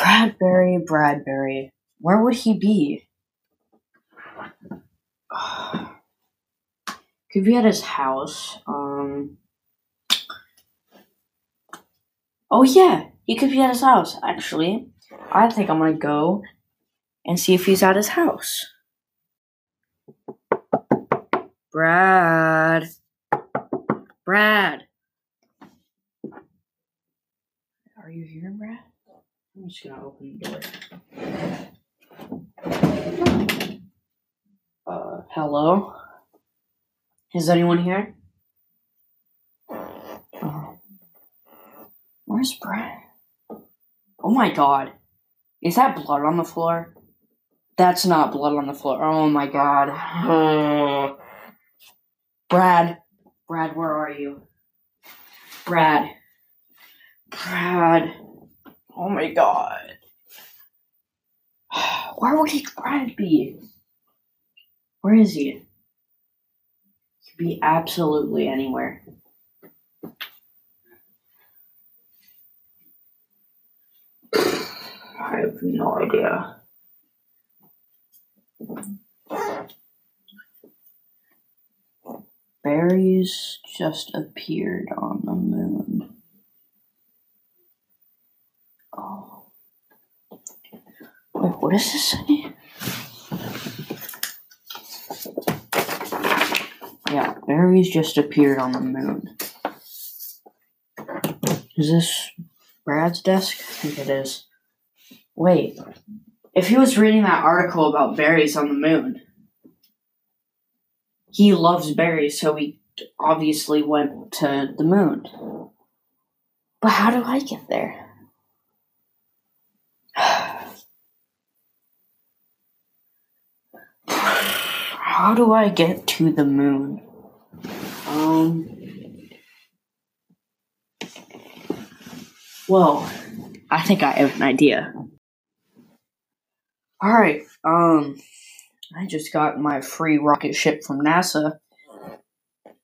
Bradbury, Bradbury. Where would he be? Could be at his house. Um. Oh yeah, he could be at his house. Actually, I think I'm gonna go and see if he's at his house. Brad. Brad. Are you here, Brad? I'm just gonna open the door. Uh, hello? Is anyone here? Oh. Where's Brad? Oh my god. Is that blood on the floor? That's not blood on the floor. Oh my god. Brad. Brad, where are you? Brad. Brad. Oh my god. Where would he Brad be? Where is he? He could be absolutely anywhere. I have no idea. Berries just appeared on the moon. Oh. Wait, what does this say? Yeah, berries just appeared on the moon. Is this Brad's desk? I think it is. Wait, if he was reading that article about berries on the moon, he loves berries, so he obviously went to the moon. But how do I get there? How do I get to the moon? Um. Well, I think I have an idea. Alright, um. I just got my free rocket ship from NASA.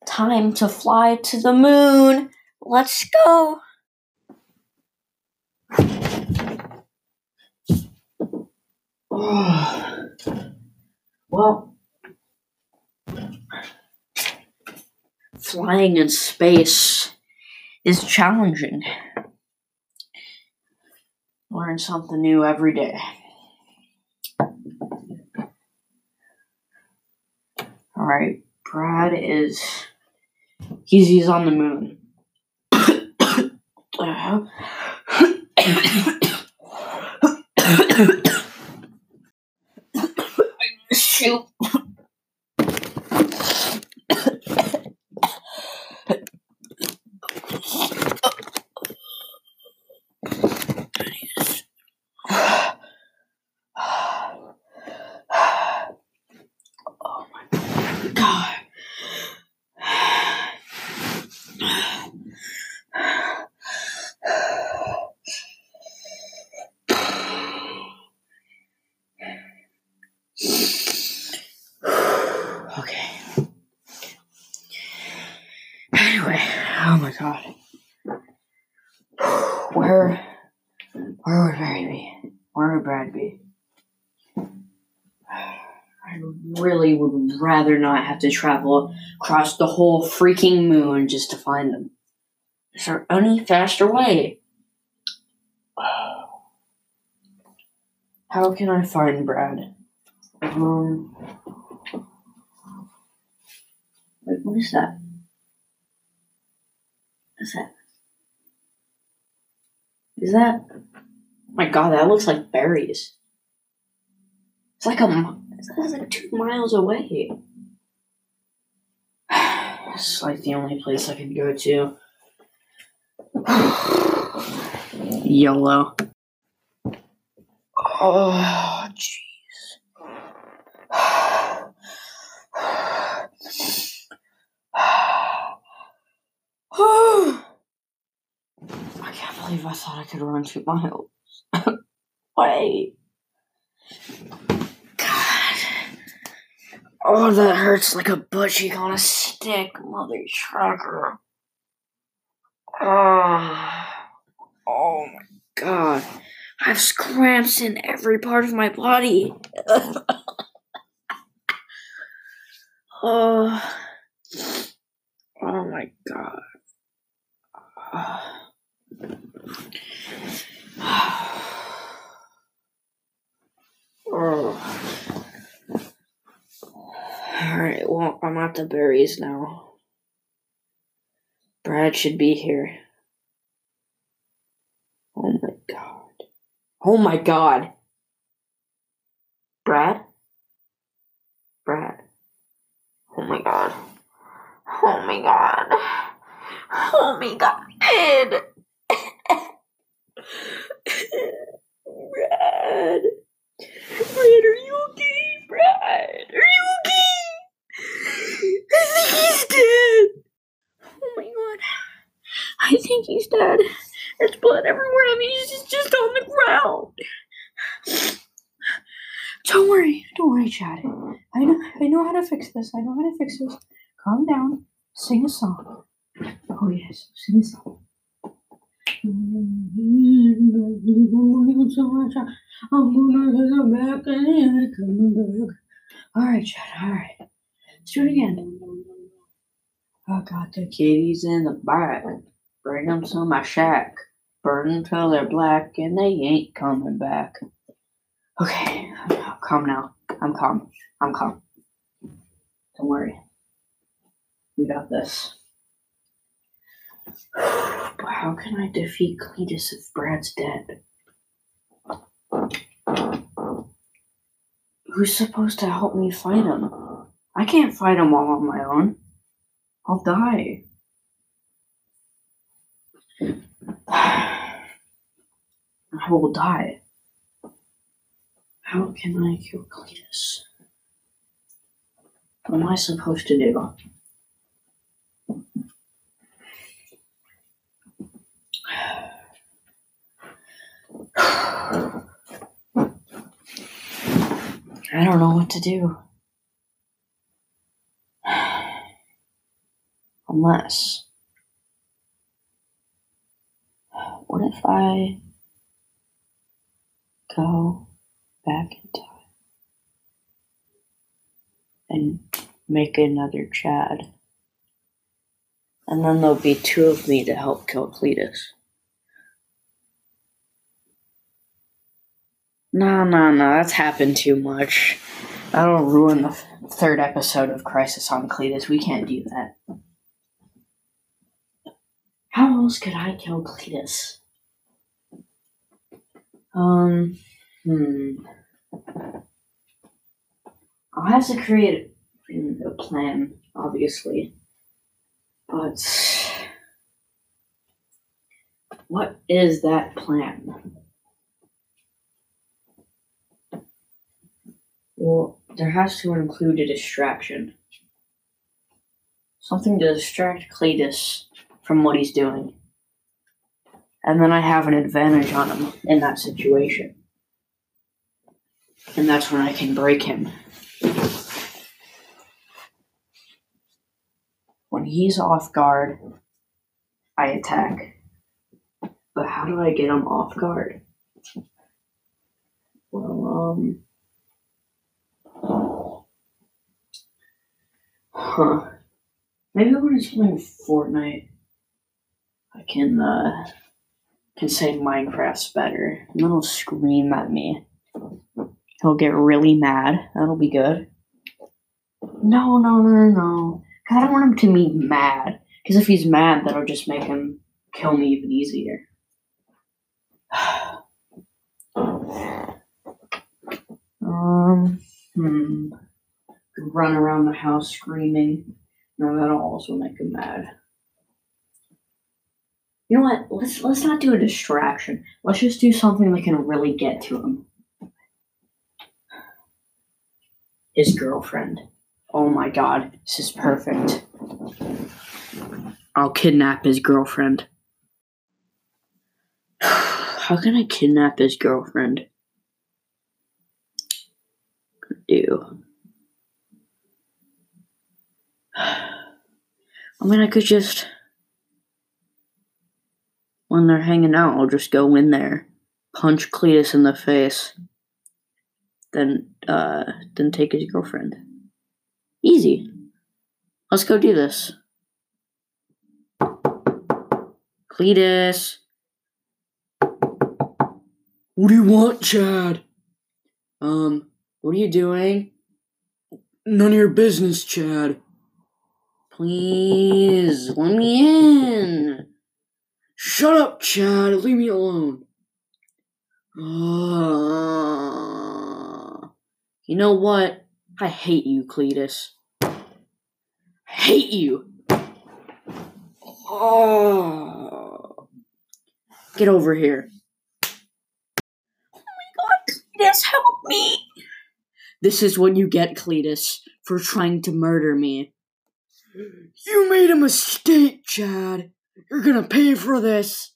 Time to fly to the moon. Let's go. well, flying in space is challenging. Learn something new every day. All right, Brad is he's he's on the moon. Uh-huh. Shoot. Oh my god. Okay. Anyway, oh my god. Where where would Barry be? Where would Brad be? I really would rather not have to travel across the whole freaking moon just to find them. Is there any faster way? How can I find Brad? Um, wait, what is that? What's that? Is that? My God, that looks like berries. It's like a. That's like two miles away. It's like the only place I can go to. YOLO. Oh, jeez. I can't believe I thought I could run two miles. Wait. God. Oh, that hurts like a bushy on a stick, mother trucker. Oh, oh my god. I have cramps in every part of my body. oh my god. oh. Alright, the berries now. Brad should be here. Oh my god. Oh my god. Brad? Brad. Oh my god. Oh my god. Oh my god. Brad, are you okay? Brad, are you okay? I think he's dead. Oh my god. I think. There's blood everywhere. I mean, he's just on the ground. Don't worry. Don't worry, Chad. I know I know how to fix this. I know how to fix this. Calm down. Sing a song. Oh yes, sing a song. Alright, Chad, alright. Let's do it again. Oh, I got the kitties in the back. Bring them to my shack. Burn them till they're black and they ain't coming back. Okay, I'm calm now. I'm calm. I'm calm. Don't worry. We got this. But how can I defeat Cletus if Brad's dead? Who's supposed to help me fight him? I can't fight him all on my own. I'll die. I will die. How can I kill Cletus? What am I supposed to do? I don't know what to do. Unless. What if I go back in time and make another Chad? And then there'll be two of me to help kill Cletus. No, no, no, that's happened too much. That'll ruin the third episode of Crisis on Cletus. We can't do that. How else could I kill Cletus? Um, hmm. I'll have to create a plan, obviously. But what is that plan? Well, there has to include a distraction. Something to distract Cletus from what he's doing. And then I have an advantage on him in that situation. And that's when I can break him. When he's off guard, I attack. But how do I get him off guard? Well, um. Huh. Maybe when he's playing Fortnite, I can uh, can say Minecraft's better, and then he'll scream at me. He'll get really mad. That'll be good. No, no, no, no, no. Cause I don't want him to be mad. Because if he's mad, that'll just make him kill me even easier. um, hmm. Run around the house screaming. No, that'll also make him mad. You know what? Let's let's not do a distraction. Let's just do something that can really get to him. His girlfriend. Oh my god, this is perfect. I'll kidnap his girlfriend. How can I kidnap his girlfriend? Do. I mean, I could just when they're hanging out, I'll just go in there, punch Cletus in the face, then uh, then take his girlfriend. Easy. Let's go do this. Cletus. What do you want, Chad? Um, what are you doing? None of your business, Chad. Please, let me in. Shut up, Chad. Leave me alone. Uh, you know what? I hate you, Cletus. I hate you. Oh. Get over here. Oh my god, Cletus, help me! This is what you get, Cletus, for trying to murder me. You made a mistake, Chad. You're gonna pay for this.